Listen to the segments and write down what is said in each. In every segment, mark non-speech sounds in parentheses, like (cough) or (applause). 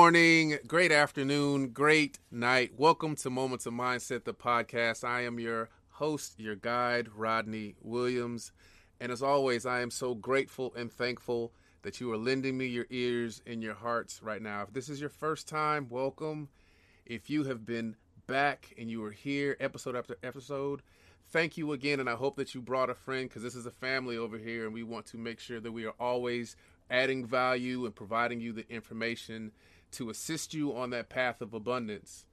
morning, great afternoon, great night. Welcome to Moments of Mindset, the podcast. I am your host, your guide, Rodney Williams. And as always, I am so grateful and thankful that you are lending me your ears and your hearts right now. If this is your first time, welcome. If you have been back and you are here episode after episode, thank you again. And I hope that you brought a friend because this is a family over here and we want to make sure that we are always adding value and providing you the information to assist you on that path of abundance.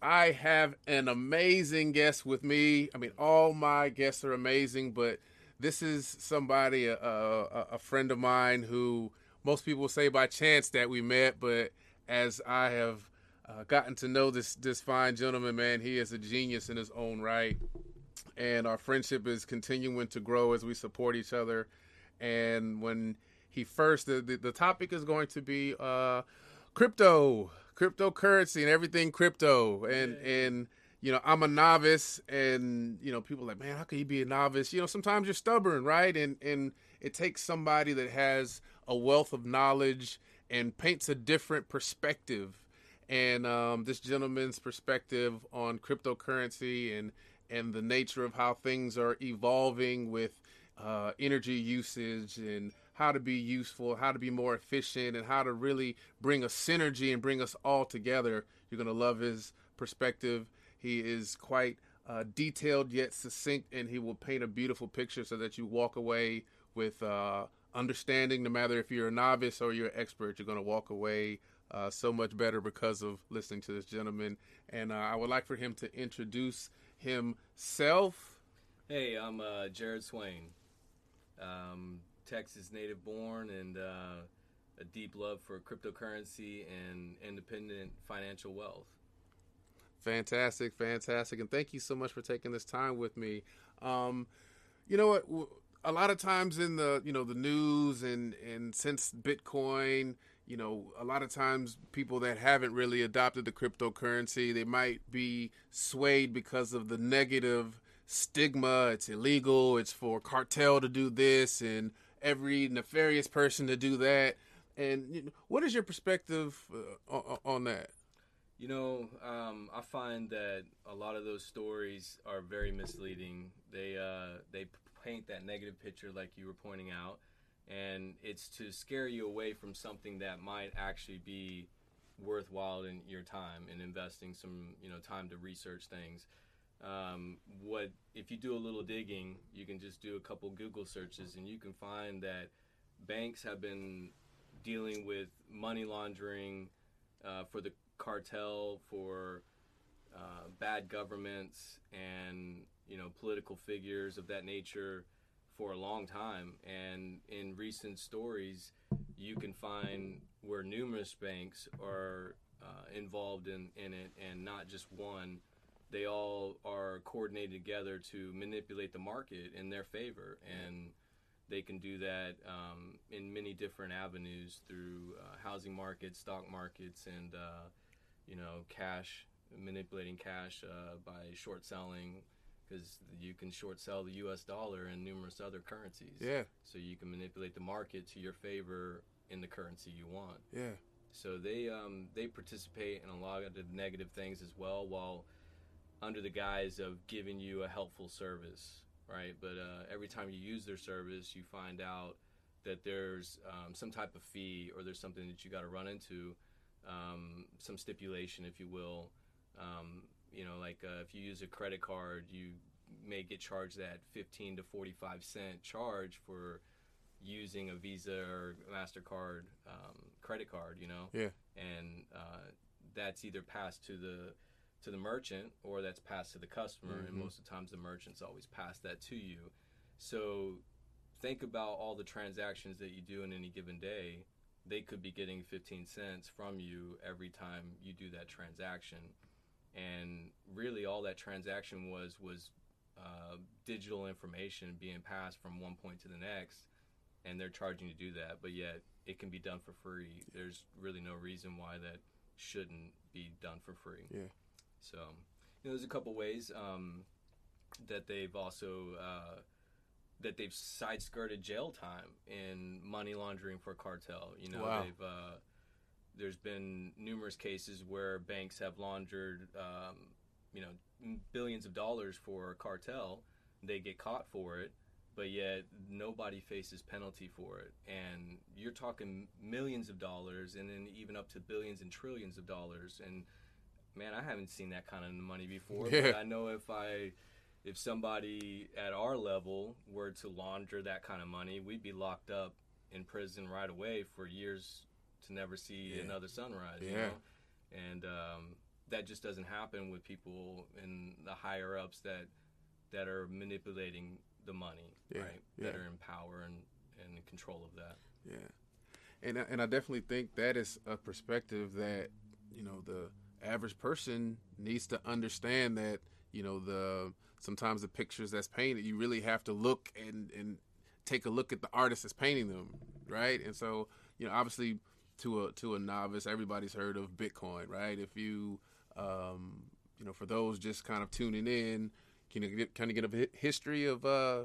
I have an amazing guest with me. I mean, all my guests are amazing, but this is somebody, a, a, a friend of mine who most people say by chance that we met, but as I have uh, gotten to know this this fine gentleman, man, he is a genius in his own right, and our friendship is continuing to grow as we support each other. And when he first the, the, the topic is going to be uh, crypto, cryptocurrency, and everything crypto. And yeah. and you know I'm a novice, and you know people are like, man, how can you be a novice? You know sometimes you're stubborn, right? And and it takes somebody that has a wealth of knowledge and paints a different perspective. And um, this gentleman's perspective on cryptocurrency and and the nature of how things are evolving with uh, energy usage and how to be useful, how to be more efficient, and how to really bring a synergy and bring us all together. You're going to love his perspective. He is quite uh, detailed yet succinct, and he will paint a beautiful picture so that you walk away with uh, understanding. No matter if you're a novice or you're an expert, you're going to walk away uh, so much better because of listening to this gentleman. And uh, I would like for him to introduce himself. Hey, I'm uh, Jared Swain. Um, Texas native born and uh, a deep love for cryptocurrency and independent financial wealth. Fantastic, fantastic, and thank you so much for taking this time with me. Um, you know what? A lot of times in the you know the news and and since Bitcoin, you know, a lot of times people that haven't really adopted the cryptocurrency, they might be swayed because of the negative stigma. It's illegal. It's for cartel to do this and every nefarious person to do that. And what is your perspective uh, on, on, that? You know, um, I find that a lot of those stories are very misleading. They uh, they paint that negative picture, like you were pointing out, and it's to scare you away from something that might actually be worthwhile in your time and investing some you know time to research things um, what if you do a little digging, you can just do a couple Google searches and you can find that banks have been dealing with money laundering uh, for the cartel, for uh, bad governments, and you know political figures of that nature for a long time. And in recent stories, you can find where numerous banks are uh, involved in, in it, and not just one they all are coordinated together to manipulate the market in their favor. And they can do that um, in many different avenues through uh, housing markets stock markets and uh, you know cash manipulating cash uh, by short selling because you can short sell the us dollar and numerous other currencies. Yeah. So you can manipulate the market to your favor in the currency you want. Yeah. So they um, they participate in a lot of the negative things as well while under the guise of giving you a helpful service, right? But uh, every time you use their service, you find out that there's um, some type of fee or there's something that you got to run into, um, some stipulation, if you will. Um, you know, like uh, if you use a credit card, you may get charged that 15 to 45 cent charge for using a Visa or Mastercard um, credit card. You know, yeah, and uh, that's either passed to the to the merchant or that's passed to the customer mm-hmm. and most of the times the merchants always pass that to you. So think about all the transactions that you do in any given day. They could be getting 15 cents from you every time you do that transaction. And really all that transaction was was uh, digital information being passed from one point to the next and they're charging to do that. But yet it can be done for free. There's really no reason why that shouldn't be done for free. Yeah so, you know, there's a couple ways um, that they've also uh, that they've side skirted jail time in money laundering for cartel. You know, wow. they've uh, there's been numerous cases where banks have laundered, um, you know, billions of dollars for a cartel. They get caught for it, but yet nobody faces penalty for it. And you're talking millions of dollars, and then even up to billions and trillions of dollars. And man, I haven't seen that kind of money before. Yeah. But I know if I if somebody at our level were to launder that kind of money, we'd be locked up in prison right away for years to never see Yeah. another sunrise. You Yeah. know? And um, that just doesn't happen with people in the higher ups that that are manipulating the money, Yeah, right? That are in power and, and in control of that. Yeah, and I- and I definitely think that is a perspective that you know the average person needs to understand that you know the sometimes the pictures that's painted you really have to look and and take a look at the artist that's painting them, right? And so you know obviously to a to a novice everybody's heard of Bitcoin, right? If you um, you know for those just kind of tuning in, can you get, kind of get a hi- history of uh,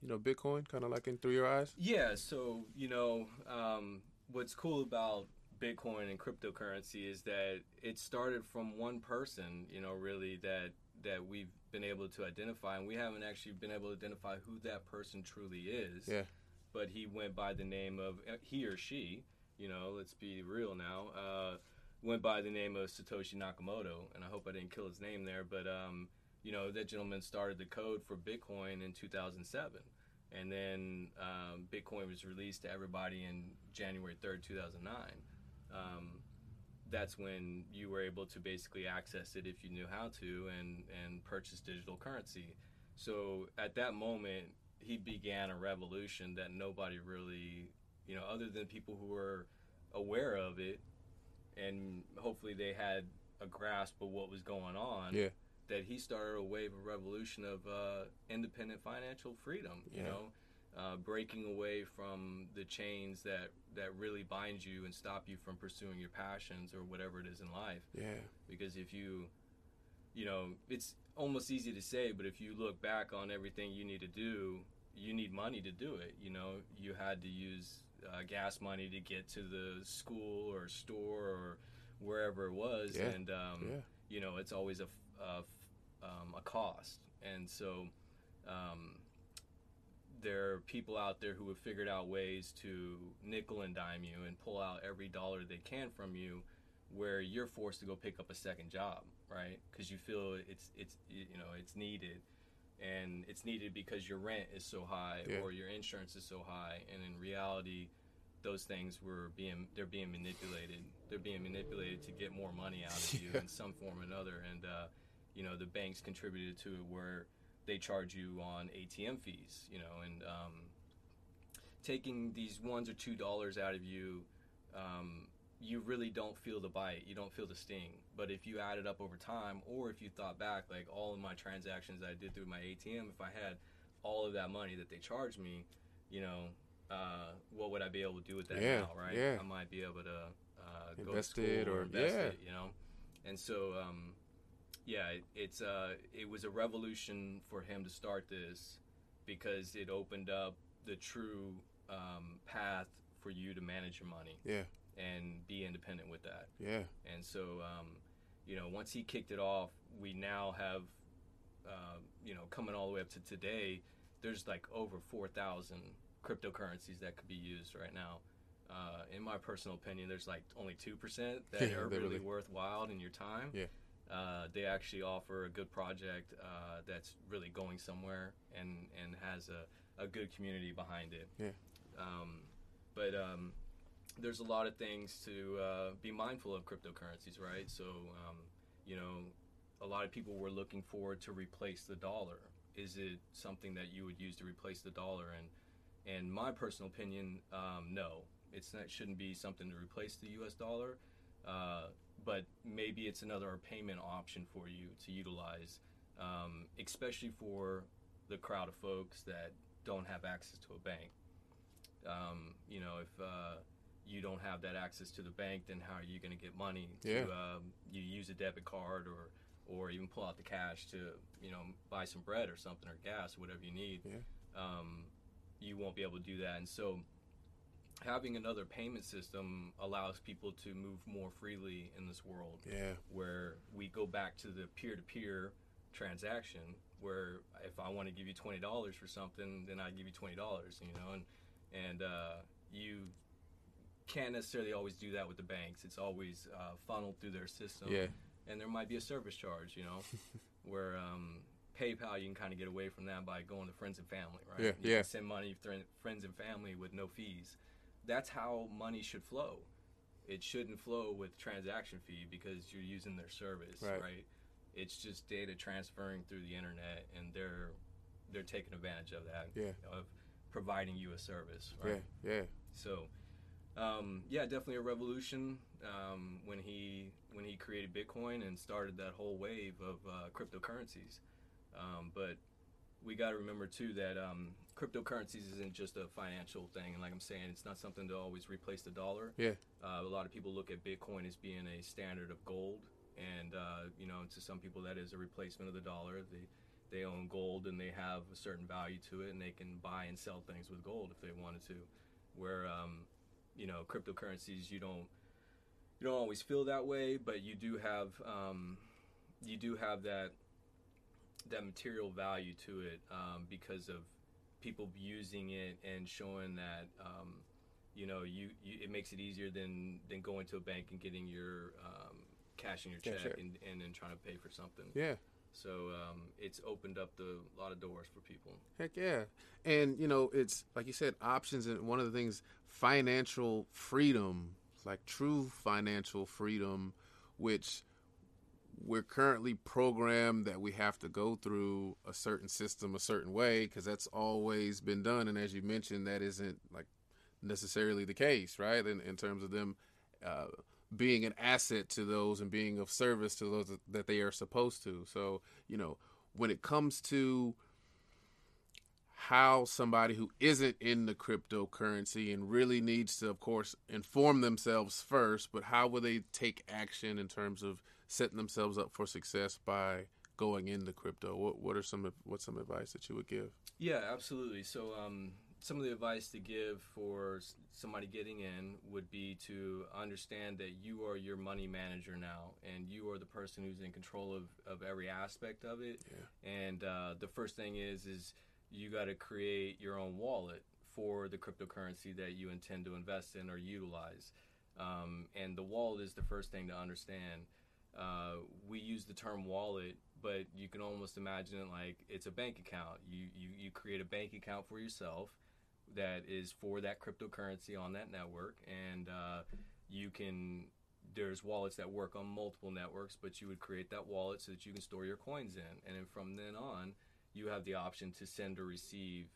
you know Bitcoin, kind of like in through your eyes? Yeah, so you know, um, what's cool about Bitcoin and cryptocurrency is that it started from one person. You know, really that that we've been able to identify, and we haven't actually been able to identify who that person truly is. Yeah. But he went by the name of uh, he or she. You know, let's be real now. Uh, went by the name of Satoshi Nakamoto, and I hope I didn't kill his name there. But um, you know, that gentleman started the code for Bitcoin in 2007 and then um, Bitcoin was released to everybody in January 3rd, 2009. Um, that's when you were able to basically access it if you knew how to and, and purchase digital currency. So at that moment, he began a revolution that nobody really, you know, other than people who were aware of it and hopefully they had a grasp of what was going on Yeah. that he started a wave of revolution of uh, independent financial freedom. You Yeah. know, uh, breaking away from the chains that that really bind you and stop you from pursuing your passions or whatever it is in life. Yeah. Because if you, you know, it's almost easy to say, but if you look back on everything you need to do, you need money to do it. You know, you had to use uh, gas money to get to the school or store or wherever it was, Yeah. and um, Yeah. you know it's always a, a um, a cost and so um, there are people out there who have figured out ways to nickel and dime you and pull out every dollar they can from you where you're forced to go pick up a second job right because you feel it's it's you know it's needed and it's needed because your rent is so high Yeah. or your insurance is so high and in reality those things were being they're being manipulated they're being manipulated to get more money out of (laughs) you Yeah. in some form or another and uh, you know the banks contributed to it where they charge you on ATM fees you know and um, taking these ones or two dollars out of you um, you really don't feel the bite you don't feel the sting but if you add it up over time or if you thought back like all of my transactions I did through my ATM if I had all of that money that they charged me you know uh, what would I be able to do with that Yeah, now right yeah. I might be able to uh, go to Invest school it or- invest yeah. it you know and so um, yeah it, it's uh, it was a revolution for him to start this because it opened up the true um, path for you to manage your money Yeah. and be independent with that. Yeah. And so, um, you know, once he kicked it off, we now have, uh, you know, coming all the way up to today, there's like over 4,000 cryptocurrencies that could be used right now. Uh, in my personal opinion, there's like only 2% that (laughs) Yeah, are really worthwhile in your time. Yeah. Uh, they actually offer a good project uh, that's really going somewhere and, and has a, a good community behind it. Yeah. Um, but um, there's a lot of things to uh, be mindful of cryptocurrencies, right? So, um, you know, a lot of people were looking forward to replace the dollar. Is it something that you would use to replace the dollar? And, and my personal opinion, um, no, it's not. Shouldn't be something to replace the U.S. dollar. But maybe it's another payment option for you to utilize, um, especially for the crowd of folks that don't have access to a bank. Um, you know, if uh, you don't have that access to the bank, then how are you going to get money? To, Yeah. um, you use a debit card or or even pull out the cash to you know buy some bread or something or gas or whatever you need. Yeah. Um, you won't be able to do that, and so having another payment system allows people to move more freely in this world. Yeah. Where we go back to the peer-to-peer transaction, where if I want to give you twenty dollars for something, then I give you twenty dollars, you know, and and uh, you can't necessarily always do that with the banks. It's always uh, funneled through their system. Yeah. And there might be a service charge, you know, (laughs) where um, PayPal you can kind of get away from that by going to friends and family, right? Yeah, You yeah. Can send money to friends and family with no fees. That's how money should flow. It shouldn't flow with transaction fee because you're using their service, Right. right? It's just data transferring through the internet, and they're they're taking advantage of that, Yeah. of providing you a service, Yeah. right? Yeah. So, um, yeah, definitely a revolution um, when he when he created Bitcoin and started that whole wave of uh, cryptocurrencies. Um, but we got to remember too that um, cryptocurrencies isn't just a financial thing, and like I'm saying, it's not something to always replace the dollar. Yeah. Uh, a lot of people look at Bitcoin as being a standard of gold, and uh, you know, to some people that is a replacement of the dollar. They they own gold and they have a certain value to it, and they can buy and sell things with gold if they wanted to. Where um, you know, cryptocurrencies, you don't you don't always feel that way, but you do have um, you do have that that material value to it um, because of people using it and showing that um, you know you, you it makes it easier than than going to a bank and getting your um, cashing your Yeah, check sure. and, and then trying to pay for something. Yeah. So um, it's opened up the a lot of doors for people. Heck yeah. And, you know, it's like you said, options. And one of the things, financial freedom, like true financial freedom, which we're currently programmed that we have to go through a certain system a certain way because that's always been done. And as you mentioned, that isn't like necessarily the case, right? In, in terms of them uh, being an asset to those and being of service to those that- that they are supposed to. So, you know, when it comes to how somebody who isn't in the cryptocurrency and really needs to, of course, inform themselves first, but how will they take action in terms of setting themselves up for success by going into crypto? What what are some what's some advice that you would give? Yeah, absolutely. So, um, some of the advice to give for somebody getting in would be to understand that you are your money manager now, and you are the person who's in control of, of every aspect of it. And uh, the first thing is is you got to create your own wallet for the cryptocurrency that you intend to invest in or utilize. Um, and the wallet is the first thing to understand. Uh, we use the term wallet, but you can almost imagine it like it's a bank account. You, you you create a bank account for yourself that is for that cryptocurrency on that network, and uh, you can. There's wallets that work on multiple networks, but you would create that wallet so that you can store your coins in, and then from then on, you have the option to send or receive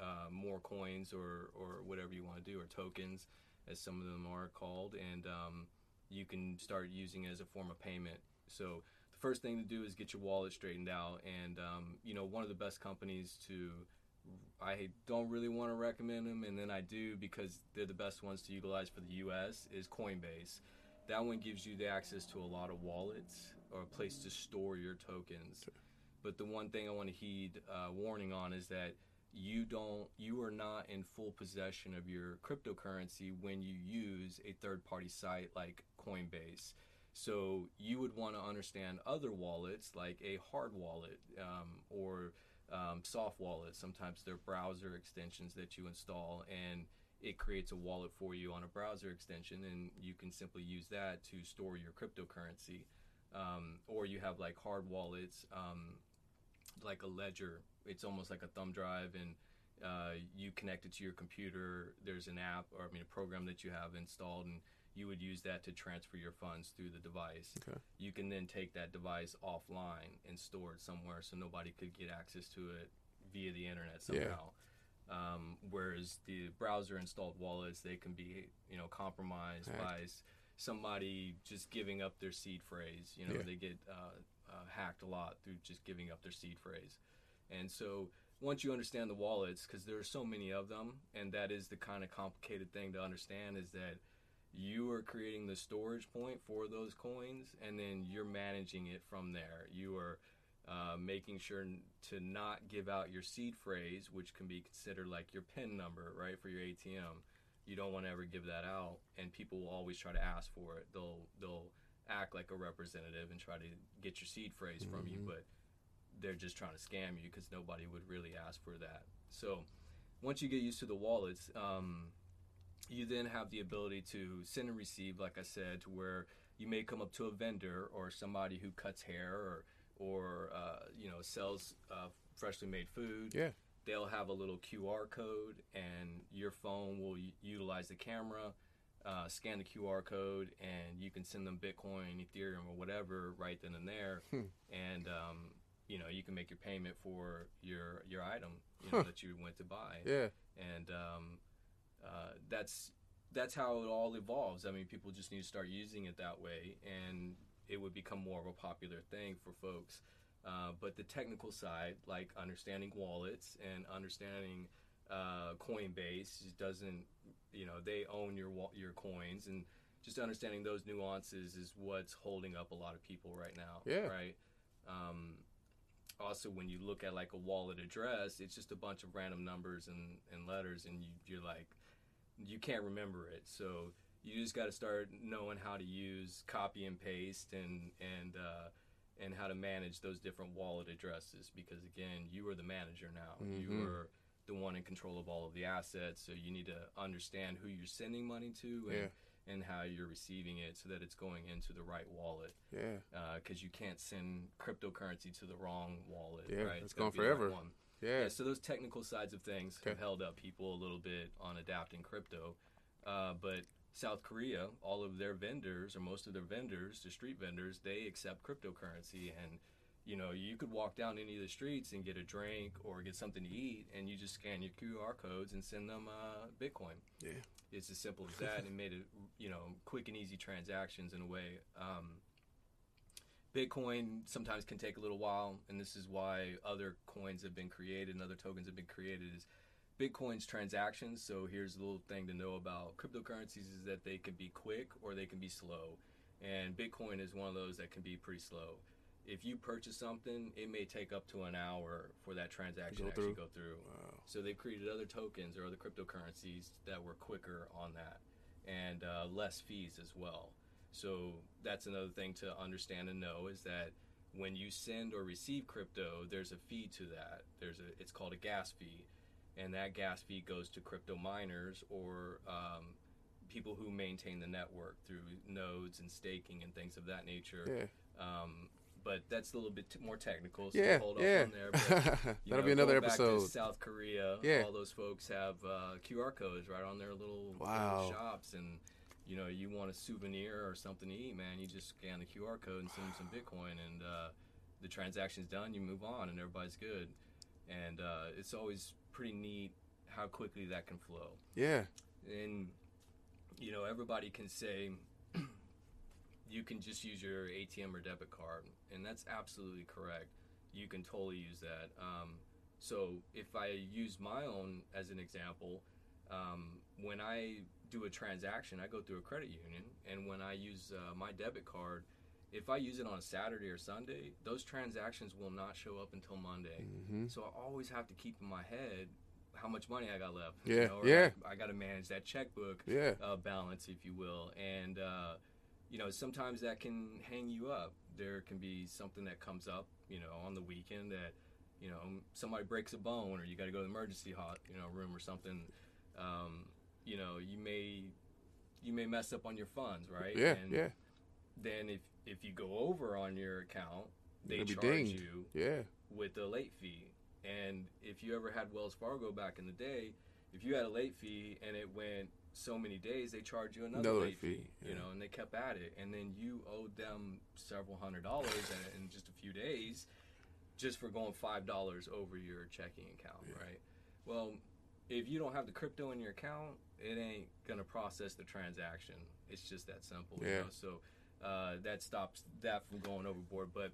uh, more coins or or whatever you want to do, or tokens, as some of them are called, and um, you can start using it as a form of payment. So the first thing to do is get your wallet straightened out, and um, you know one of the best companies to. I don't really want to recommend them, and then I do because they're the best ones to utilize for the U.S. is Coinbase. That one gives you the access to a lot of wallets or a place to store your tokens. But the one thing I want to heed uh, warning on is that you don't, you are not in full possession of your cryptocurrency when you use a third-party site like Coinbase. So you would want to understand other wallets like a hard wallet um, or um, soft wallet. Sometimes they're browser extensions that you install, and it creates a wallet for you on a browser extension, and you can simply use that to store your cryptocurrency. Um, or you have like hard wallets, um, like a ledger. It's almost like a thumb drive, and uh, you connect it to your computer. There's an app, or I mean, a program that you have installed, and you would use that to transfer your funds through the device. Okay. You can then take that device offline and store it somewhere so nobody could get access to it via the internet Yeah. somehow. Um, whereas the browser installed wallets, they can be, you know, compromised by somebody just giving up their seed phrase. You know, Yeah. they get uh, uh, hacked a lot through just giving up their seed phrase. And so once you understand the wallets, because there are so many of them, and that is the kind of complicated thing to understand is that you are creating the storage point for those coins, and then you're managing it from there. You are uh, making sure to not give out your seed phrase, which can be considered like your PIN number, right, for your ATM. you don't want to ever give that out, and people will always try to ask for it. They'll they'll act like a representative and try to get your seed phrase mm-hmm. from you, mm-hmm. but they're just trying to scam you because nobody would really ask for that. So once you get used to the wallets, um, you then have the ability to send and receive, like I said, to where you may come up to a vendor or somebody who cuts hair or or uh, you know sells uh, freshly made food. Yeah. They'll have a little QR code, and your phone will utilize the camera, uh, scan the QR code, and you can send them Bitcoin, Ethereum, or whatever right then and there. Hmm. And um, you know you can make your payment for your your item you know, huh. that you went to buy. Yeah. And um, uh, that's that's how it all evolves. I mean, people just need to start using it that way, and it would become more of a popular thing for folks. Uh, but the technical side, like understanding wallets and understanding uh, Coinbase, doesn't you know they own your your coins, and just understanding those nuances is what's holding up a lot of people right now. Yeah. Right. Um, also, when you look at like a wallet address, it's just a bunch of random numbers and, and letters, and you, you're like, you can't remember it. So you just got to start knowing how to use copy and paste and and uh, and how to manage those different wallet addresses because again, you are the manager now. Mm-hmm. You are the one in control of all of the assets, so you need to understand who you're sending money to and. Yeah. And how you're receiving it so that it's going into the right wallet. Yeah. Because uh, you can't send cryptocurrency to the wrong wallet. Yeah. Right? It's, it's gone forever. Yeah. yeah. So those technical sides of things okay. have held up people a little bit on adapting crypto. Uh, but South Korea, all of their vendors or most of their vendors, the street vendors, they accept cryptocurrency and you know, you could walk down any of the streets and get a drink or get something to eat, and you just scan your QR codes and send them uh, Bitcoin. Yeah, it's as simple as that, and made it, you know, quick and easy transactions in a way. Um, Bitcoin sometimes can take a little while, and this is why other coins have been created and other tokens have been created. Is Bitcoin's transactions. So here's a little thing to know about cryptocurrencies is that they can be quick or they can be slow. And Bitcoin is one of those that can be pretty slow. If you purchase something, it may take up to an hour for that transaction to actually go through. Wow. So they've created other tokens or other cryptocurrencies that were quicker on that and uh, less fees as well. So that's another thing to understand and know is that when you send or receive crypto, there's a fee to that. There's a it's called a gas fee and that gas fee goes to crypto miners or um, people who maintain the network through nodes and staking and things of that nature. Yeah. Um, but that's a little bit t- more technical. So yeah, hold yeah. there. But, (laughs) That'll know, be another episode. South Korea, yeah. all those folks have uh, QR codes right on their little, wow. little shops, and you know, you want a souvenir or something to eat, man, you just scan the QR code and send them some Bitcoin, and uh, the transaction's done. You move on, and everybody's good. And uh, it's always pretty neat how quickly that can flow. Yeah. And you know, everybody can say (clears throat) you can just use your ATM or debit card, and that's absolutely correct. You can totally use that. Um, so if I use my own as an example, um, when I do a transaction, I go through a credit union, and when I use uh, my debit card, if I use it on a Saturday or Sunday, those transactions will not show up until Monday. Mm-hmm. So I always have to keep in my head how much money I got left. Yeah, you know, yeah. I, I got to manage that checkbook yeah. uh, balance, if you will, and uh, you know sometimes that can hang you up. There can be something that comes up, you know, on the weekend that you know somebody breaks a bone, or you got to go to the emergency hot, you know, room or something. Um, you know, you may you may mess up on your funds, right? Yeah, and yeah. Then if if you go over on your account, they charge you yeah. with a late fee. And if you ever had Wells Fargo back in the day, if you had a late fee and it went so many days, they charge you another, late fee, fee yeah. you know, and they kept at it. And then you owed them several hundred dollars in, in just a few days just for going $5 over your checking account, yeah. right? Well, if you don't have the crypto in your account, it ain't going to process the transaction. It's just that simple, yeah. you know? So uh, that stops that from going overboard. But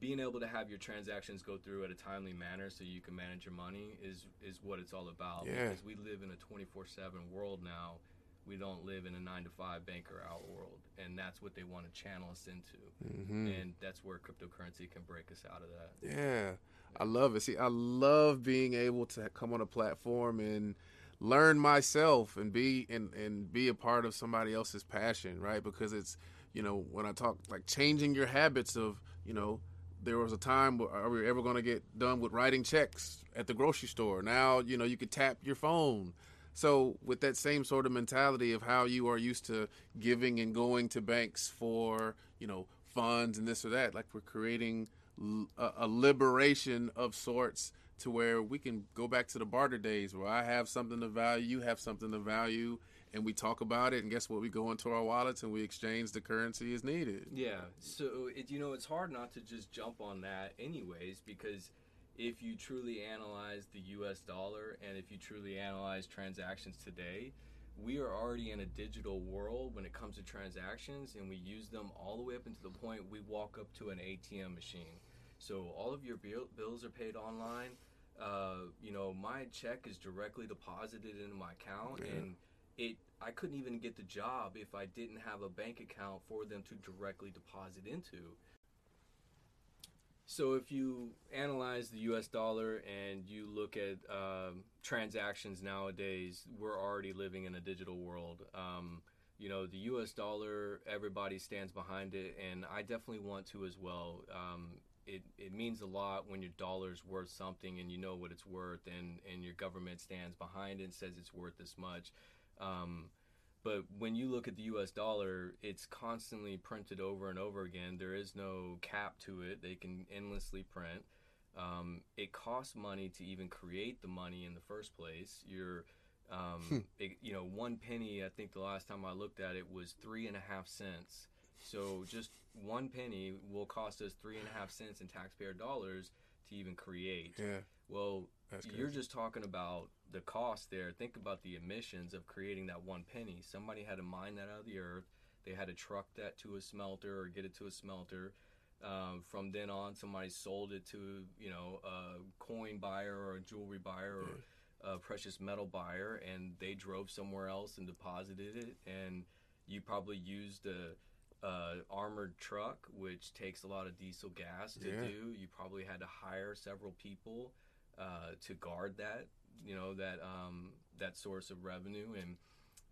being able to have your transactions go through at a timely manner so you can manage your money is is what it's all about. Yeah. Because we live in a 24/7 world now. We don't live in a 9 to 5 banker out world, and that's what they want to channel us into. Mm-hmm. And that's where cryptocurrency can break us out of that. Yeah. I love it. See, I love being able to come on a platform and learn myself and be and and be a part of somebody else's passion, right? Because it's you know when I talk like changing your habits of you know there was a time where are we ever going to get done with writing checks at the grocery store? Now you know you could tap your phone. So with that same sort of mentality of how you are used to giving and going to banks for you know funds and this or that, like we're creating a, liberation of sorts to where we can go back to the barter days where I have something to value, you have something to value, and we talk about it. And guess what? We go into our wallets and we exchange the currency as needed. Yeah. So it, you know, it's hard not to just jump on that, anyways, because if you truly analyze the U.S. dollar and if you truly analyze transactions today, we are already in a digital world when it comes to transactions, and we use them all the way up into the point we walk up to an ATM machine. So all of your bill- bills are paid online. Uh, you know, my check is directly deposited into my account, yeah. and it I couldn't even get the job if I didn't have a bank account for them to directly deposit into. So if you analyze the U.S. dollar and you look at um, transactions nowadays, we're already living in a digital world. Um, you know, the U.S. dollar, everybody stands behind it, and I definitely want to as well. Um, it, it means a lot when your dollar's worth something and you know what it's worth, and, and your government stands behind it and says it's worth this much. Um, but when you look at the US dollar, it's constantly printed over and over again. There is no cap to it, they can endlessly print. Um, it costs money to even create the money in the first place. You're, um, hmm. it, you know, one penny, I think the last time I looked at it was three and a half cents. So just one penny will cost us three and a half cents in taxpayer dollars to even create. Yeah. Well, you're just talking about the cost there. Think about the emissions of creating that one penny. Somebody had to mine that out of the earth. They had to truck that to a smelter or get it to a smelter. Um, from then on, somebody sold it to you know a coin buyer or a jewelry buyer or a precious metal buyer, and they drove somewhere else and deposited it. And you probably used a uh, armored truck, which takes a lot of diesel gas to yeah. do. You probably had to hire several people uh, to guard that, you know, that um, that source of revenue, and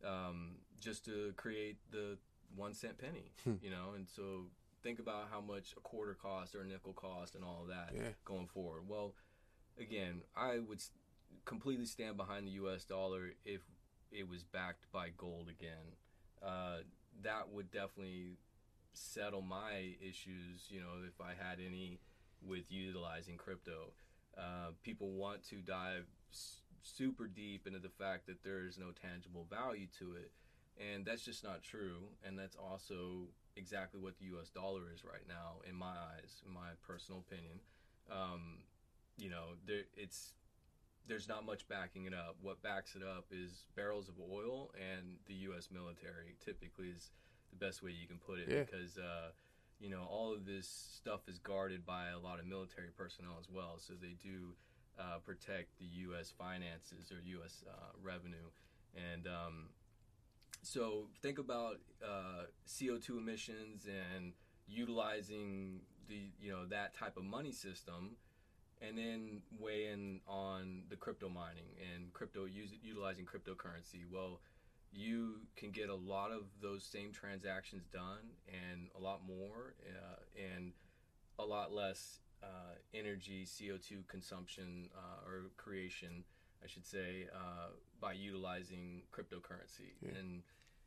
um, just to create the one cent penny, hmm. you know. And so think about how much a quarter cost or a nickel cost and all of that yeah. going forward. Well, again, I would completely stand behind the U.S. dollar if it was backed by gold again. Uh, that would definitely settle my issues, you know, if I had any with utilizing crypto. Uh, people want to dive s- super deep into the fact that there is no tangible value to it. And that's just not true. And that's also exactly what the US dollar is right now, in my eyes, in my personal opinion. Um, you know, there, it's there's not much backing it up. What backs it up is barrels of oil and the U.S. military. Typically, is the best way you can put it yeah. because uh, you know all of this stuff is guarded by a lot of military personnel as well. So they do uh, protect the U.S. finances or U.S. Uh, revenue, and um, so think about uh, CO2 emissions and utilizing the you know that type of money system and then weigh in on the crypto mining and crypto use, utilizing cryptocurrency. Well, you can get a lot of those same transactions done and a lot more uh, and a lot less uh, energy CO2 consumption uh, or creation, I should say, uh, by utilizing cryptocurrency. Yeah. And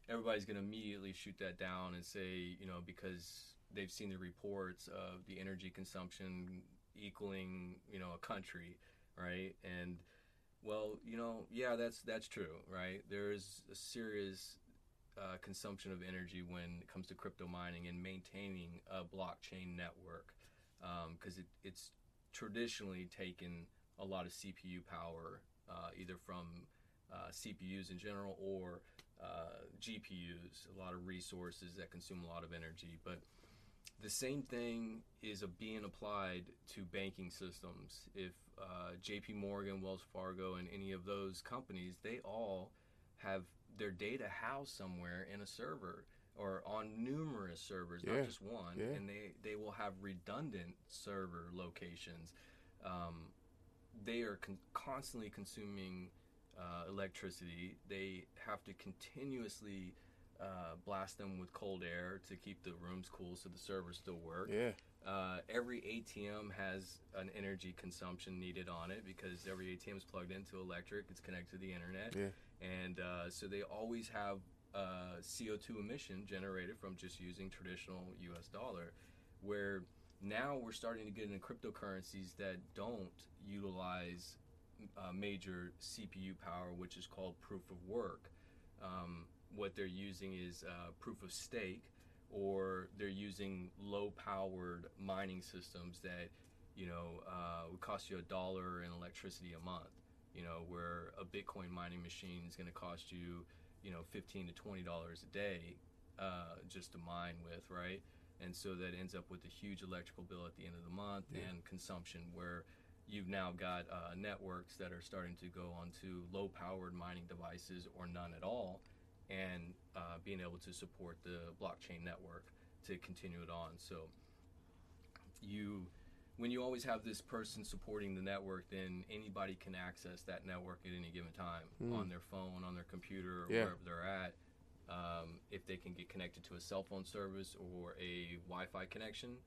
everybody's going to immediately shoot that down and say, you know, because they've seen the reports of the energy consumption equaling you know a country, right? And well, you know, yeah, that's that's true, right? There is a serious uh, consumption of energy when it comes to crypto mining and maintaining a blockchain network because um, it, it's traditionally taken a lot of CPU power, uh, either from uh, CPUs in general or uh, GPUs, a lot of resources that consume a lot of energy. But the same thing is being applied to banking systems. If uh, J.P. Morgan, Wells Fargo, and any of those companies, they all have their data housed somewhere in a server or on numerous servers, yeah. not just one, yeah. and they, they will have redundant server locations. Um, they are con- constantly consuming uh, electricity, they have to continuously uh, blast them with cold air to keep the rooms cool so the servers still work. Yeah. Uh, every ATM has an energy consumption needed on it because every ATM is plugged into electric. It's connected to the internet, Yeah. and uh, so they always have uh, CO2 emission generated from just using traditional U.S. dollar. Where now we're starting to get into cryptocurrencies that don't utilize uh, major CPU power, which is called proof of work. Um, what they're using is uh, proof of stake, or they're using low-powered mining systems that, you know, uh, would cost you a dollar in electricity a month. You know, where a Bitcoin mining machine is going to cost you, you know, fifteen to twenty dollars a day uh, just to mine with, right? And so that ends up with a huge electrical bill at the end of the month Yeah. and consumption where you've now got uh, networks that are starting to go onto low powered mining devices or none at all and uh, being able to support the blockchain network to continue it on so you when you always have this person supporting the network then anybody can access that network at any given time Mm. on their phone on their computer or Yeah. wherever they're at um, if they can get connected to a cell phone service or a wi-fi connection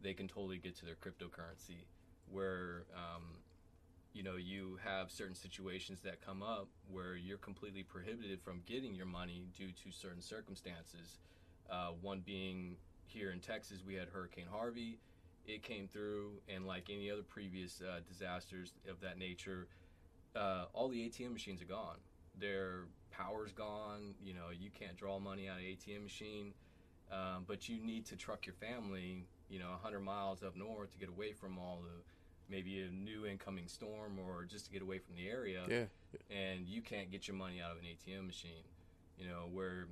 they can totally get to their cryptocurrency where um, you know you have certain situations that come up where you're completely prohibited from getting your money due to certain circumstances uh, one being here in texas we had hurricane harvey it came through and like any other previous uh, disasters of that nature uh, all the atm machines are gone their power's gone you know you can't draw money out of an atm machine um, but you need to truck your family you know 100 miles up north to get away from all the maybe a new incoming storm or just to get away from the area Yeah. and you can't get your money out of an ATM machine. You know, where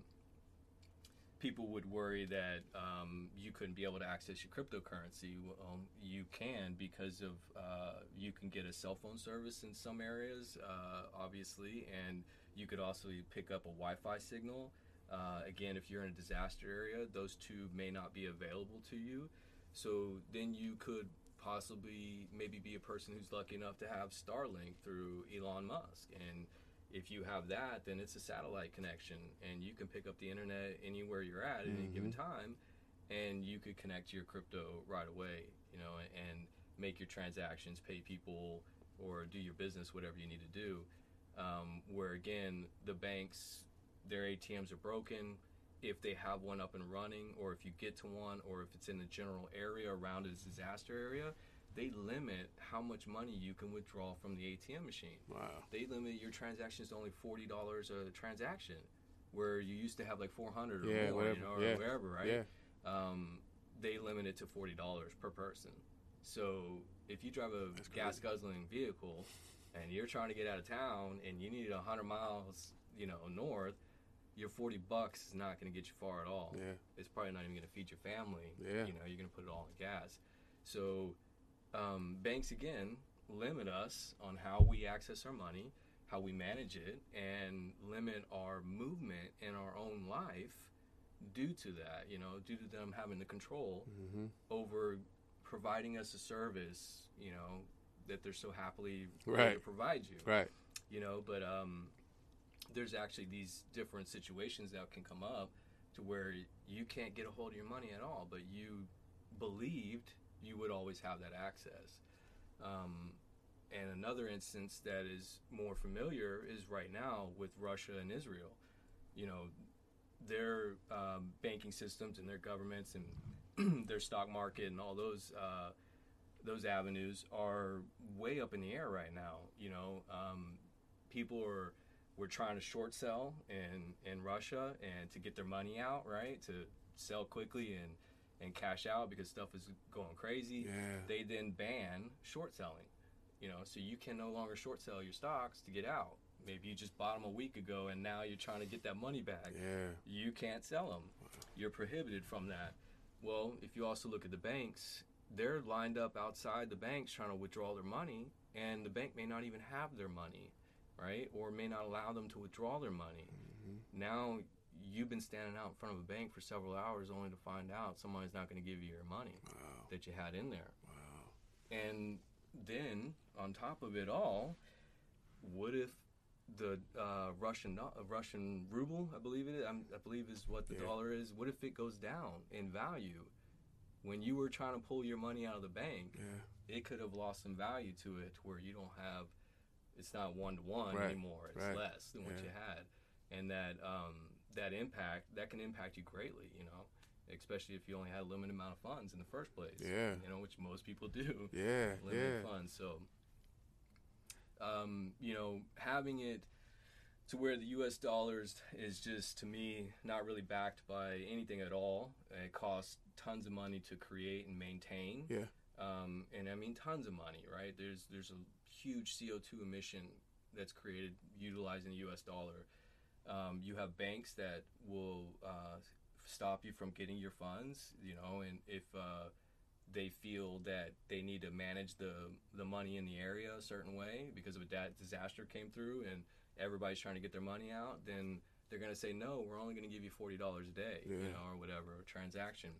people would worry that um, you couldn't be able to access your cryptocurrency. Well, you can because of uh, you can get a cell phone service in some areas, uh, obviously, and you could also pick up a Wi-Fi signal. Uh, again, if you're in a disaster area, those two may not be available to you. So then you could possibly maybe be a person who's lucky enough to have Starlink through Elon Musk. And if you have that, then it's a satellite connection and you can pick up the internet anywhere you're at at any given time and you could connect to your crypto right away, you know, and make your transactions, pay people, or do your business, whatever you need to do. Um, where again, the banks, their ATMs are broken. If they have one up and running, or if you get to one, or if it's in the general area around a disaster area, they limit how much money you can withdraw from the ATM machine Wow. they limit your transactions to only forty dollars a transaction, where you used to have like four hundred or Yeah, more, whatever. you know, or Yeah. wherever, right? Yeah. Um, they limit it to forty dollars per person. So if you drive a That's gas guzzling vehicle and you're trying to get out of town and you need hundred miles, you know, north, your forty bucks is not going to get you far at all Yeah. it's probably not even going to feed your family. Yeah. You know, you're going to put it all in gas. So, um, banks again limit us on how we access our money, how we manage it, and limit our movement in our own life due to that. You know, due to them having the control Mm-hmm. over providing us a service. You know, that they're so happily right. to provide you Right. you know but um there's actually these different situations that can come up to where you can't get a hold of your money at all but you believed you would always have that access um, and another instance that is more familiar is right now with russia and israel you know their um, banking systems and their governments and (clears throat) their stock market and all those uh, those avenues are way up in the air right now. You know, um, people are we're trying to short sell in in Russia and to get their money out, right? To sell quickly and and cash out because stuff is going crazy. Yeah. They then ban short selling. You know, so you can no longer short sell your stocks to get out. Maybe you just bought them a week ago and now you're trying to get that money back Yeah. you can't sell them. You're prohibited from that. Well, if you also look at the banks, they're lined up outside the banks trying to withdraw their money, and the bank may not even have their money, right? Or may not allow them to withdraw their money. Mm-hmm. Now you've been standing out in front of a bank for several hours only to find out somebody's not going to give you your money Wow. that you had in there. Wow. And then on top of it all, what if the uh, Russian uh, Russian ruble, I believe it is. I'm, I believe is what the Yeah. dollar is. What if it goes down in value? When you were trying to pull your money out of the bank, Yeah. it could have lost some value to it, where you don't have. It's not one to one anymore. It's right. less than what Yeah. you had, and that um, that impact that can impact you greatly. You know, especially if you only had a limited amount of funds in the first place. Yeah. You know, which most people do (laughs) Yeah. limited Yeah. funds. So, um, you know, having it to where the U.S. dollars is just to me not really backed by anything at all. It costs tons of money to create and maintain. Yeah. Um, and I mean tons of money, right? There's there's a huge CO2 emission that's created utilizing the U.S. dollar. Um, you have banks that will uh, stop you from getting your funds, you know, and if uh, they feel that they need to manage the the money in the area a certain way because of a da- disaster came through and everybody's trying to get their money out, then they're going to say no. We're only going to give you forty dollars a day, you know, or whatever transaction.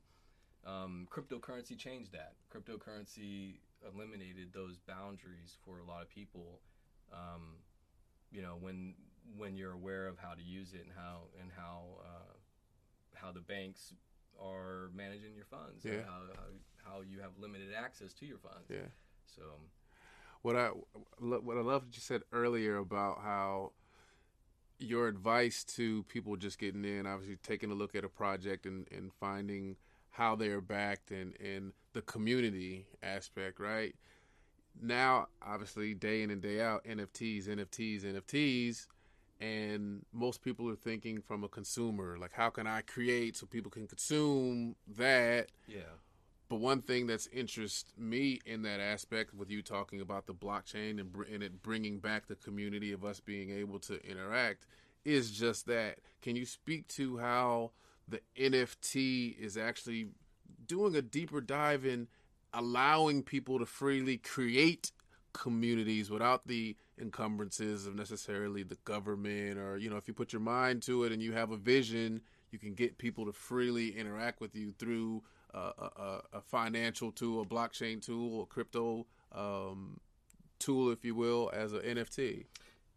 Um, cryptocurrency changed that. Cryptocurrency eliminated those boundaries for a lot of people. Um, you know, when when you're aware of how to use it and how and how uh, how the banks are managing your funds, and Yeah. how, how how you have limited access to your funds. Yeah. So What I what I love that you said earlier about how your advice to people just getting in, obviously taking a look at a project and, and finding how they're backed and, and the community aspect, right? Now, obviously, day in and day out, NFTs, NFTs, NFTs, and most people are thinking from a consumer, like how can I create so people can consume that? yeah, But one thing that's interests me in that aspect, with you talking about the blockchain and, br- and it bringing back the community of us being able to interact, is just that. Can you speak to how the NFT is actually doing a deeper dive in allowing people to freely create communities without the encumbrances of necessarily the government or you know if you put your mind to it and you have a vision you can get people to freely interact with you through uh, a, a, financial tool a blockchain tool a crypto um, tool if you will as an nft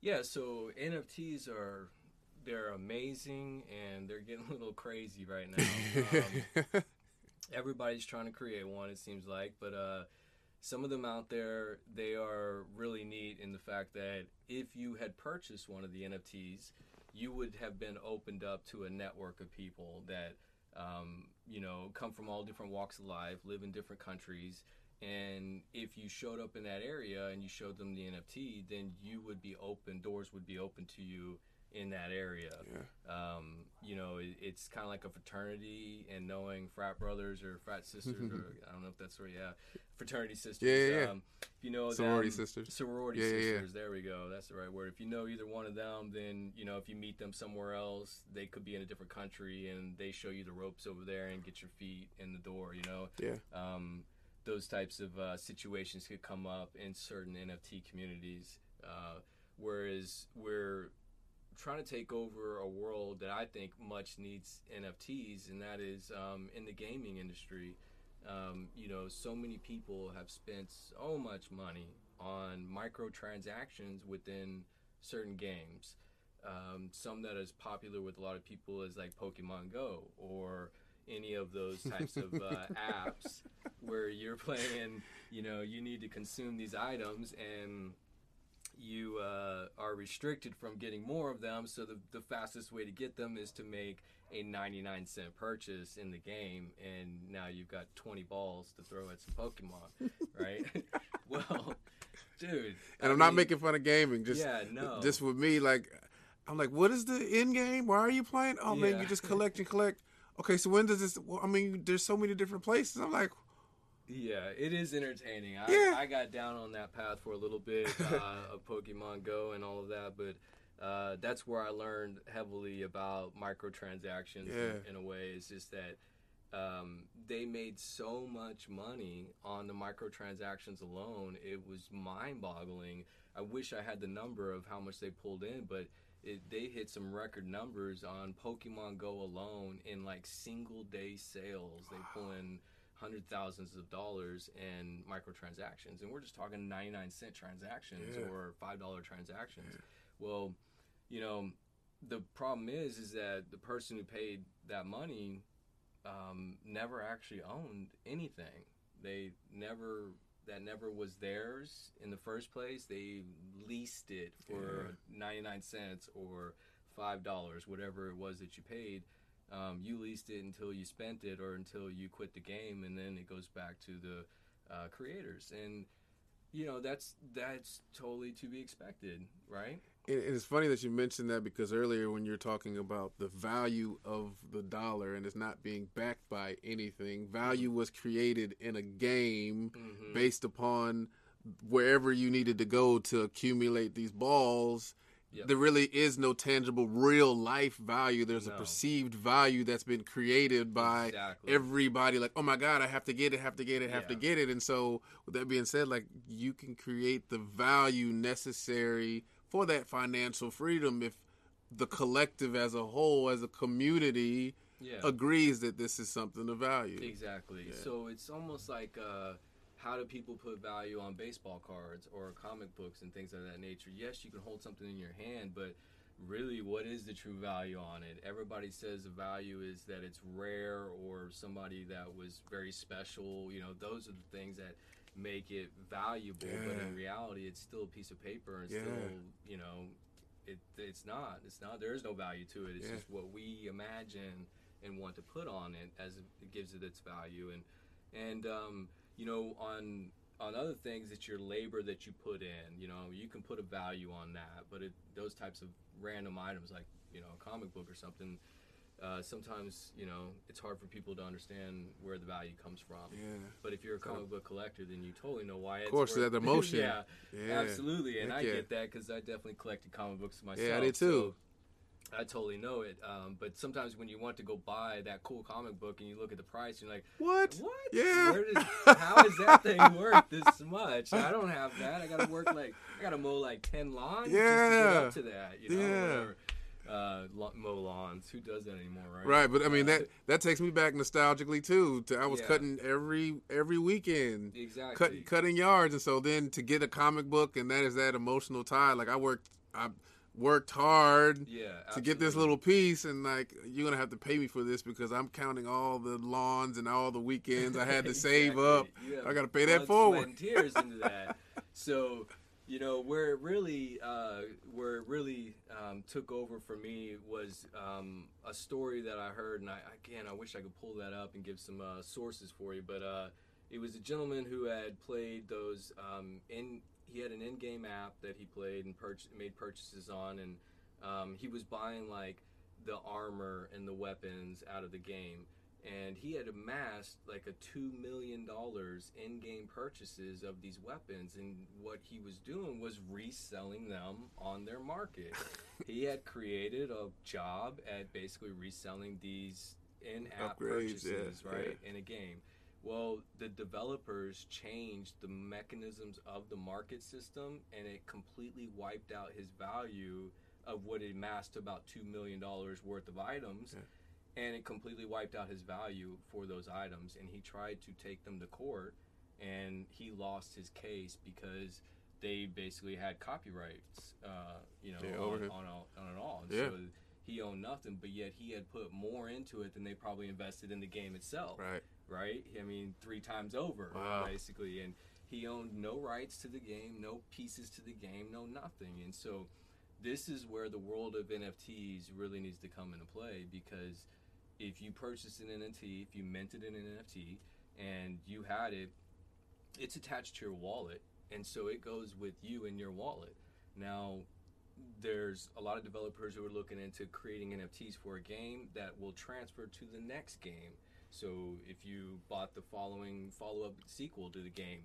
yeah. So NFTs are they're amazing and they're getting (laughs) a little crazy right now. Um, (laughs) everybody's trying to create one it seems like but uh some of them out there they are really neat in the fact that if you had purchased one of the nfts you would have been opened up to a network of people that um, you know come from all different walks of life live in different countries. And if you showed up in that area and you showed them the nft then you would be open doors would be open to you in that area yeah um, you know, it, it's kind of like a fraternity and knowing frat brothers or frat sisters, or (laughs) I don't know if that's where, yeah, fraternity sisters. Yeah, yeah, yeah. Um, if you know Sorority them, sisters. sorority yeah. sisters. There we go. That's the right word. If you know either one of them, then you know if you meet them somewhere else, they could be in a different country and they show you the ropes over there and get your feet in the door. You know, yeah um, those types of uh, situations could come up in certain NFT communities. Uh, whereas we're trying to take over a world that I think much needs NFTs, and that is um, in the gaming industry. Um, you know, so many people have spent so much money on microtransactions within certain games. Um, some that is popular with a lot of people is like Pokemon Go or any of those types of uh, (laughs) apps where you're playing. You know, you need to consume these items and you uh, are restricted from getting more of them. So the, the fastest way to get them is to make a 99 cent purchase in the game, and now you've got 20 balls to throw at some Pokemon, (laughs) right? (laughs) well, dude. and I i'm not making fun of gaming just Yeah, no. just with me like i'm like what is the end game why are you playing oh man you just collect and collect okay so when does this well, i mean there's so many different places i'm like Yeah, it is entertaining. I, Yeah. I got down on that path for a little bit (laughs) uh, of Pokemon Go and all of that, but uh, that's where I learned heavily about microtransactions Yeah. in, in a way. It's just that um, they made so much money on the microtransactions alone. It was mind boggling. I wish I had the number of how much they pulled in, but it, they hit some record numbers on Pokemon Go alone in like single day sales. They pull in hundred thousands of dollars in microtransactions, and we're just talking ninety nine cent transactions Yeah. or five dollar transactions. Well, you know, the problem is, is that the person who paid that money um, never actually owned anything. They never that never was theirs in the first place. They leased it for Yeah. 99 cents or $5, whatever it was that you paid. Um, you leased it until you spent it or until you quit the game, and then it goes back to the uh, creators. And you know that's that's totally to be expected, right? It, it's funny that you mentioned that because earlier when you're talking about the value of the dollar and it's not being backed by anything, value was created in a game Mhm. based upon wherever you needed to go to accumulate these balls. Yep. There really is no tangible real life value. There's a perceived value that's been created by Exactly. everybody like, oh my God, I have to get it, have to get it, have to get it. And so with that being said, like you can create the value necessary for that financial freedom if the collective as a whole, as a community, yeah. agrees that this is something of value. Exactly. Yeah. So it's almost like uh, how do people put value on baseball cards or comic books and things of that nature? Yes, you can hold something in your hand, but really, what is the true value on it? Everybody says the value is that it's rare or somebody that was very special. You know, those are the things that make it valuable. But in reality, it's still a piece of paper and Yeah. still, you know, it, it's not. It's not. There is no value to it. It's Yeah. just what we imagine and want to put on it as it gives it its value and and um, you know on on other things it's your labor that you put in you know you can put a value on that but it, those types of random items like you know a comic book or something uh, sometimes you know it's hard for people to understand where the value comes from Yeah. but if you're a comic book collector then you totally know why Of course, that (laughs) emotion. yeah, Yeah. absolutely and Heck i yeah. get that because i definitely collected comic books myself Yeah, I did too. so I totally know it, um, but sometimes when you want to go buy that cool comic book and you look at the price, you're like, What? "What? Yeah. Where does, how is that thing worth this much? I don't have that. I gotta work like I gotta mow like ten lawns just to Yeah. get up to that. You know, Yeah. whatever. Uh, mow lawns. Who does that anymore, right? Right, but I mean Uh, that that takes me back nostalgically too. To I was Yeah. cutting every every weekend, exactly. cut, cutting yards, and so then to get a comic book, and that is that emotional tie. Like I worked, I worked hard yeah, to get this little piece, and like you're gonna have to pay me for this because I'm counting all the lawns and all the weekends I had to (laughs) save up. I gotta pay that forward. (laughs) tears into that. so, you know, where it really, uh, where it really um, took over for me was um, a story that I heard, and I again, I wish I could pull that up and give some uh, sources for you, but uh, it was a gentleman who had played those um, in. He had an in-game app that he played and purch- made purchases on, and um, he was buying like the armor and the weapons out of the game. And he had amassed like a two million dollars in-game purchases of these weapons and what he was doing was reselling them on their market. (laughs) He had created a job at basically reselling these in-app Upgrades, yeah, purchases right in a game well the developers changed the mechanisms of the market system and it completely wiped out his value of what it amassed to about two million dollars worth of items Yeah. and it completely wiped out his value for those items and he tried to take them to court and he lost his case because they basically had copyrights uh, you know Yeah, on, on, all, on it all And Yeah. so he owned nothing but yet he had put more into it than they probably invested in the game itself Right. Right i mean three times over Wow. basically and he owned no rights to the game no pieces to the game no nothing and so this is where the world of nfts really needs to come into play because if you purchased an NFT, if you minted an NFT, and you had it, it's attached to your wallet, and so it goes with you in your wallet. Now, there's a lot of developers who are looking into creating NFTs for a game that will transfer to the next game. So, if you bought the following follow-up sequel to the game,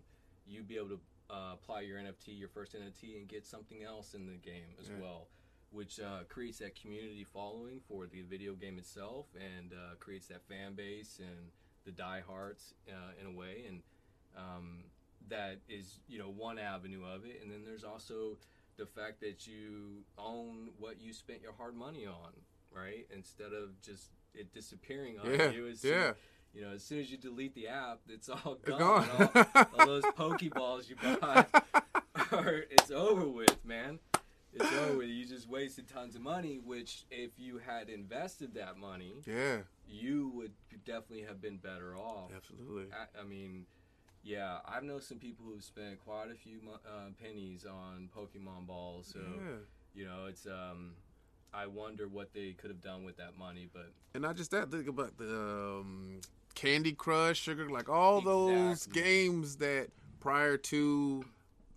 you'd be able to uh, apply your NFT, your first NFT, and get something else in the game as Yeah. well which uh, creates that community following for the video game itself and uh, creates that fan base and the diehards uh, in a way. And um, that is you know one avenue of it. And then there's also the fact that you own what you spent your hard money on right? Instead of just it disappearing on Yeah, you as soon- yeah. you know as soon as you delete the app it's all It's gone, gone. all, all (laughs) those pokeballs you bought (laughs) or it's over with man it's over. With. You just wasted tons of money. Which, if you had invested that money, yeah, you would definitely have been better off. absolutely. I, I mean, yeah, I've known some people who've spent quite a few uh, pennies on Pokemon balls. So yeah. you know, it's um, I wonder what they could have done with that money. But And not just that, think about the um, Candy Crush, Sugar, like all those games that prior to,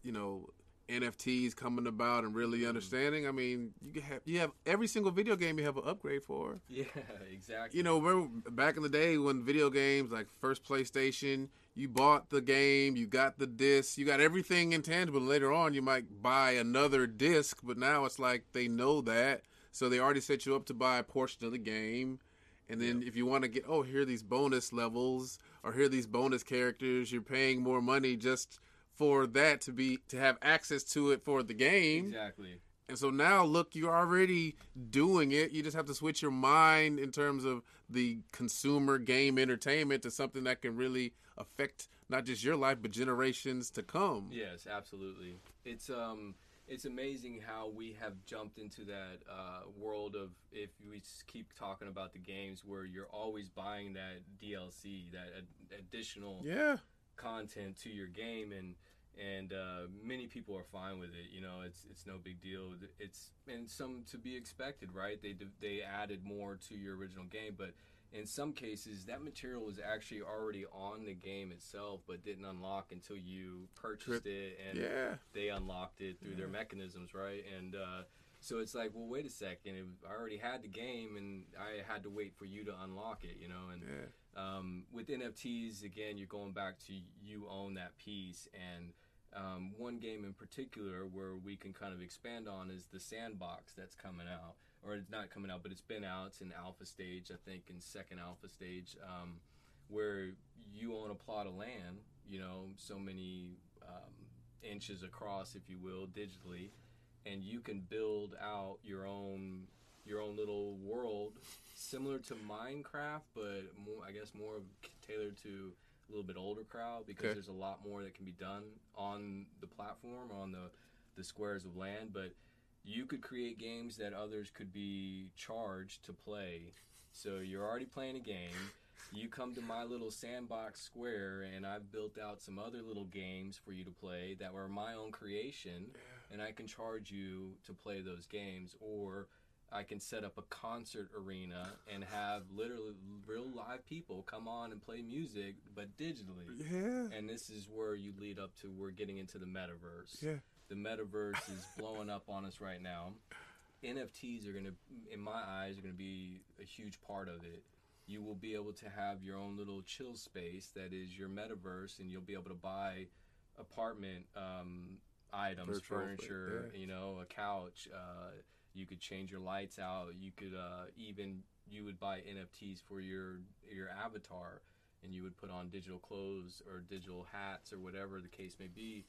you know, NFTs coming about and really Mm-hmm. understanding. I mean, you have you have every single video game you have an upgrade for. yeah, (laughs) exactly. You know, remember back in the day when video games like first PlayStation, you bought the game, you got the disc, you got everything intangible. Later on, you might buy another disc, but now it's like they know that, so they already set you up to buy a portion of the game. And then if you want to get, oh, here are these bonus levels, or here are these bonus characters, you're paying more money just for that to be to have access to it for the game. exactly. And so now, look, you're already doing it. You just have to switch your mind in terms of the consumer game entertainment to something that can really affect not just your life, but generations to come. Yes, absolutely. It's um, it's amazing how we have jumped into that uh, world of if we keep talking about the games where you're always buying that DLC, that ad- additional Yeah. content to your game, and and uh, many people are fine with it. You know, it's it's no big deal. It's and some to be expected, right? They d- they added more to your original game, but in some cases that material was actually already on the game itself, but didn't unlock until you purchased it and Yeah. they unlocked it through their mechanisms, right? And uh, so it's like, well, wait a second i already had the game, and I had to wait for you to unlock it, you know. And Yeah. um, with NFTs, again, you're going back to you own that piece. And um, one game in particular where we can kind of expand on is the Sandbox that's coming out, or it's not coming out, but it's been out. It's in alpha stage, I think, in second alpha stage, um, where you own a plot of land, you know, so many um, inches across, if you will, digitally, and you can build out your own your own little world similar to Minecraft, but more, I guess more tailored to a little bit older crowd because Okay. there's a lot more that can be done on the platform on the the squares of land. But you could create games that others could be charged to play. So you're already playing a game. You come to my little sandbox square, and I've built out some other little games for you to play that were my own creation, and I can charge you to play those games, or I can set up a concert arena and have literally real live people come on and play music, but digitally. Yeah. And this is where you lead up to we're getting into the metaverse. Yeah. The metaverse is blowing up on us right now. NFTs are going to, in my eyes, are going to be a huge part of it. You will be able to have your own little chill space that is your metaverse, and you'll be able to buy apartment um, items, Virtual, furniture, yeah. you know, a couch. Uh, you could change your lights out. You could uh, even you would buy NFTs for your your avatar, and you would put on digital clothes or digital hats or whatever the case may be.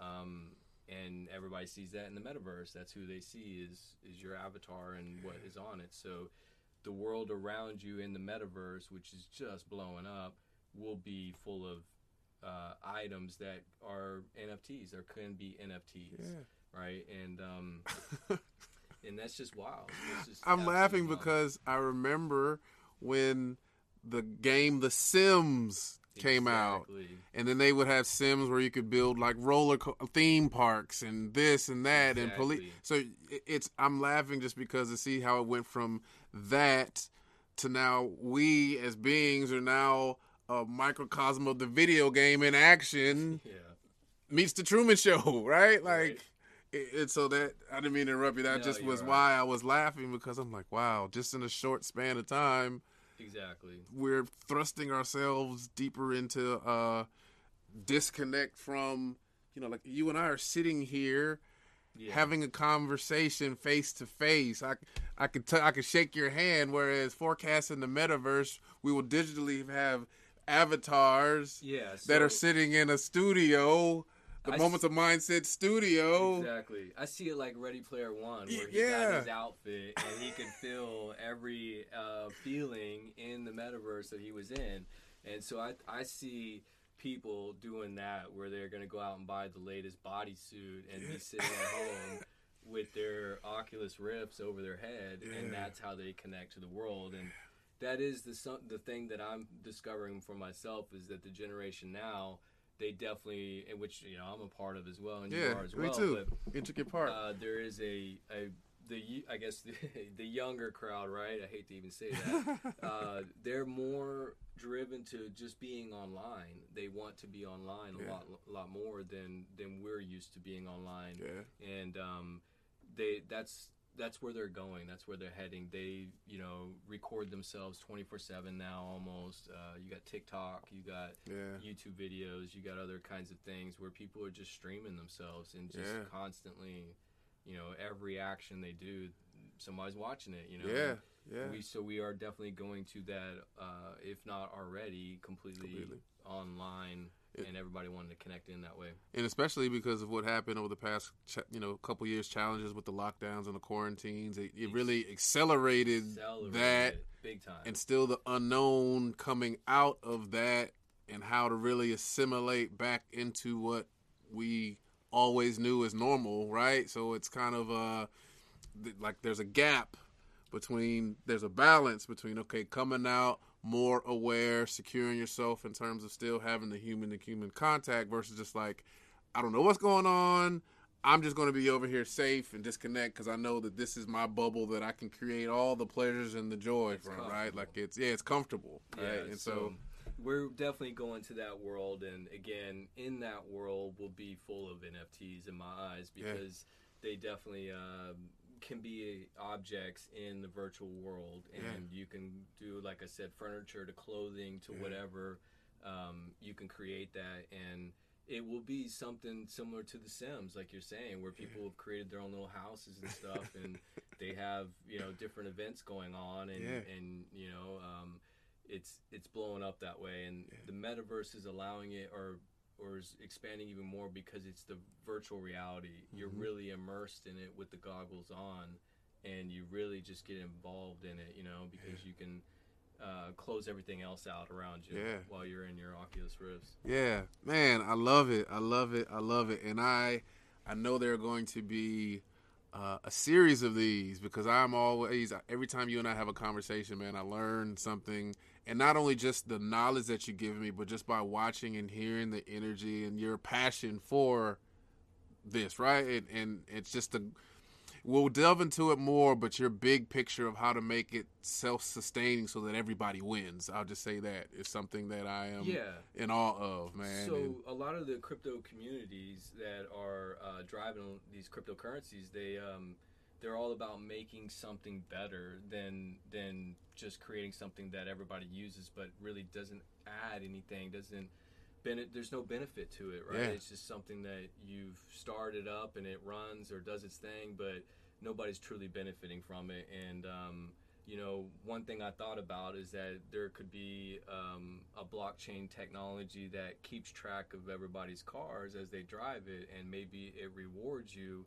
Um, and everybody sees that in the metaverse. That's who they see is is your avatar and what is on it. So the world around you in the metaverse, which is just blowing up, will be full of uh, items that are NFTs or can be NFTs, Yeah. right? And um, (laughs) and that's just wild. Just I'm laughing wild. because I remember when the game The Sims came out. And then they would have Sims where you could build like roller co- theme parks and this and that and police. So it's I'm laughing just because to see how it went from that to now we as beings are now a microcosm of the video game in action (laughs) Yeah. meets the Truman Show, (laughs) right? Like. Right. It, it's so that I didn't mean to interrupt you. That No, just was right. why I was laughing because I'm like, wow, just in a short span of time, Exactly. we're thrusting ourselves deeper into uh disconnect from you know like you and I are sitting here Yeah. having a conversation face to face I I could t- I could shake your hand whereas forecasting the metaverse we will digitally have avatars yeah. that are sitting in a studio the I moments of mindset studio Exactly. I see it like Ready Player One, where he yeah. got his outfit and he could feel every uh, feeling in the metaverse that he was in. And so I, I see people doing that where they're going to go out and buy the latest bodysuit and be sitting at (laughs) home with their Oculus Rifts over their head, and that's how they connect to the world. And that is the the thing that I'm discovering for myself is that the generation now they definitely, in which you know I'm a part of as well, and you are as me well. too. But Intricate part. uh, there is a, a the I guess the, (laughs) the younger crowd, right? I hate to even say that. (laughs) uh, they're more driven to just being online. They want to be online a Yeah. lot, lot more than than we're used to being online. yeah. And um, they that's that's where they're going. That's where they're heading. They you know record themselves twenty four seven now almost. Uh, you got TikTok, you got Yeah. YouTube videos, you got other kinds of things where people are just streaming themselves and just Yeah. constantly, you know, every action they do, somebody's watching it. You know, Yeah. Yeah. We so we are definitely going to that, uh, if not already, completely, Completely. online, It- and everybody wanting to connect in that way. and especially because of what happened over the past, ch- you know, couple years, challenges with the lockdowns and the quarantines, it, it really accelerated Celebrated that, big time. and still the unknown coming out of that, and how to really assimilate back into what we always knew as normal, right? So it's kind of th- like there's a gap between, there's a balance between okay, coming out more aware, securing yourself in terms of still having the human to human contact versus just like, I don't know what's going on. I'm just going to be over here safe and disconnect because I know that this is my bubble that I can create all the pleasures and the joy It's from, right? Like it's yeah, it's comfortable, Yeah, right? And so, we're definitely going to that world, and again, in that world will be full of NFTs in my eyes Yeah. because they definitely um, can be objects in the virtual world, and you can do, like I said, furniture to clothing to Yeah. whatever. Um, you can create that, and it will be something similar to The Sims, like you're saying, where people have created their own little houses and stuff, (laughs) and they have you know different events going on, and Yeah. and you know. Um, it's it's blowing up that way and the metaverse is allowing it or or is expanding even more because it's the virtual reality you're Mhm. really immersed in it with the goggles on and you really just get involved in it you know because you can uh, close everything else out around you Yeah. while you're in your Oculus Rifts yeah, man, I love it. I love it. I love it. And I, I know there are going to be uh, a series of these because I'm always every time you and I have a conversation, man, I learn something, and not only just the knowledge that you give me, but just by watching and hearing the energy and your passion for this, right? And, and it's just a. We'll delve into it more, but your big picture of how to make it self-sustaining so that everybody wins. I'll just say that is something that I am yeah in awe of, man. So And- a lot of the crypto communities that are uh, driving these cryptocurrencies, they um, they're all about making something better than than just creating something that everybody uses, but really doesn't add anything. Doesn't bene- there's no benefit to it, right? Yeah. It's just something that you've started up and it runs or does its thing, but nobody's truly benefiting from it. And um, you know, one thing I thought about is that there could be um, a blockchain technology that keeps track of everybody's cars as they drive it, and maybe it rewards you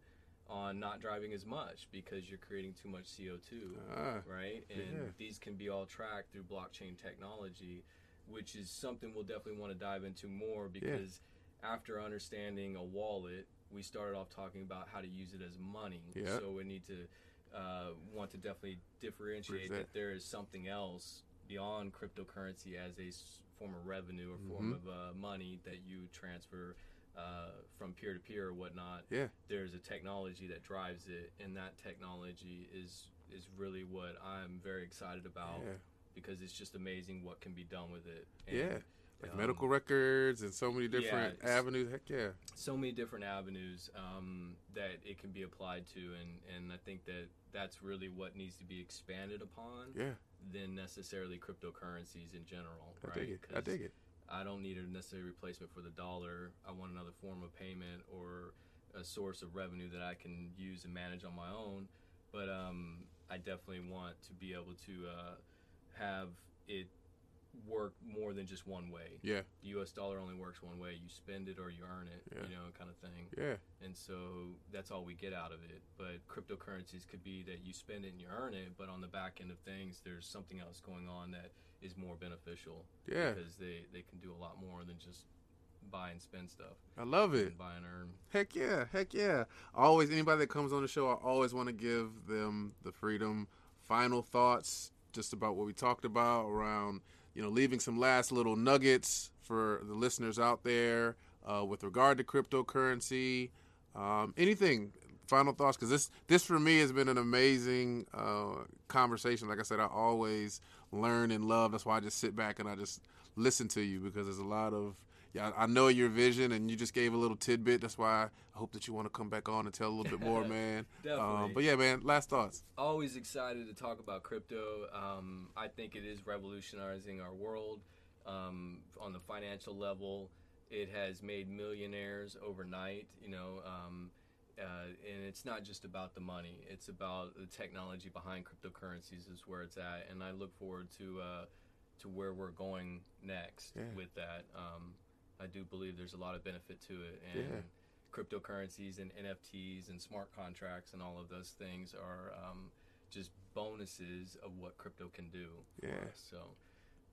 on not driving as much because you're creating too much CO2 ah, right? And Yeah. these can be all tracked through blockchain technology, which is something we'll definitely want to dive into more because after understanding a wallet, we started off talking about how to use it as money. Yeah. So we need to uh, want to definitely differentiate that there is something else beyond cryptocurrency as a form of revenue or form Mhm. of uh, money that you transfer uh, from peer to peer or whatnot yeah, there's a technology that drives it, and that technology is is really what I'm very excited about yeah, because it's just amazing what can be done with it. yeah. Like um, medical records and so many different it's- avenues. Heck yeah, so many different avenues um, that it can be applied to, and and I think that that's really what needs to be expanded upon yeah. than necessarily cryptocurrencies in general. I right? dig it. I dig it. I don't need a necessary replacement for the dollar. I want another form of payment or a source of revenue that I can use and manage on my own. But um, I definitely want to be able to uh, have it work more than just one way. Yeah, The U.S. dollar only works one way. You spend it or you earn it, Yeah. you know, kind of thing. yeah, And so that's all we get out of it. But cryptocurrencies could be that you spend it and you earn it, but on the back end of things, there's something else going on that is more beneficial yeah. because they, they can do a lot more than just buy and spend stuff. I love it. And buy and earn. Heck yeah, heck yeah. Always anybody that comes on the show, I always want to give them the freedom. Final thoughts just about what we talked about around, you know, leaving some last little nuggets for the listeners out there uh, with regard to cryptocurrency. Um, anything final thoughts? Because this this for me has been an amazing uh, conversation. Like i said i always learn and love. That's why i just sit back and i just listen to you because there's a lot of yeah i know your vision and you just gave a little tidbit that's why i hope that you want to come back on and tell a little bit more (laughs) man Definitely. Um, but yeah man last thoughts always excited to talk about crypto um, i think it is revolutionizing our world um, on the financial level it has made millionaires overnight you know um, uh, and it's not just about the money; it's about the technology behind cryptocurrencies is where it's at, and I look forward to uh, to where we're going next Yeah. with that. Um, I do believe there's a lot of benefit to it, and Yeah. cryptocurrencies and NFTs and smart contracts and all of those things are um, just bonuses of what crypto can do. Yeah. So.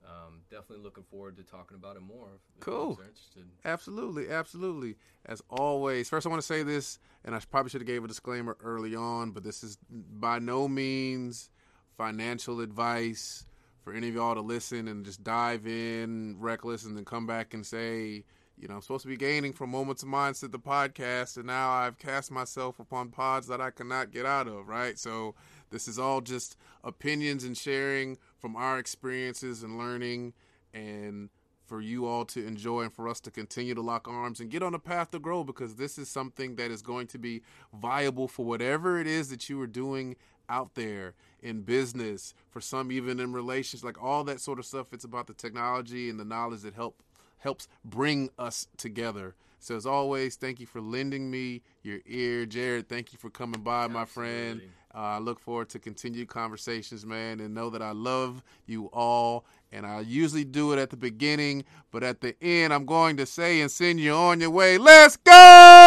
Um, definitely looking forward to talking about it more. Cool. are interested. Absolutely, absolutely. As always, first I want to say this, and I probably should have gave a disclaimer early on, but this is by no means financial advice for any of y'all to listen and just dive in reckless and then come back and say, you know, I'm supposed to be gaining from Moments of Mindset, the podcast, and now I've cast myself upon pods that I cannot get out of, right? So this is all just opinions and sharing from our experiences and learning and for you all to enjoy and for us to continue to lock arms and get on a path to grow because this is something that is going to be viable for whatever it is that you are doing out there in business for some even in relations like all that sort of stuff it's about the technology and the knowledge that help helps bring us together so as always thank you for lending me your ear jared thank you for coming by my friend uh, I look forward to continued conversations, man, and know that I love you all. And I usually do it at the beginning, but at the end, I'm going to say and send you on your way. Let's go!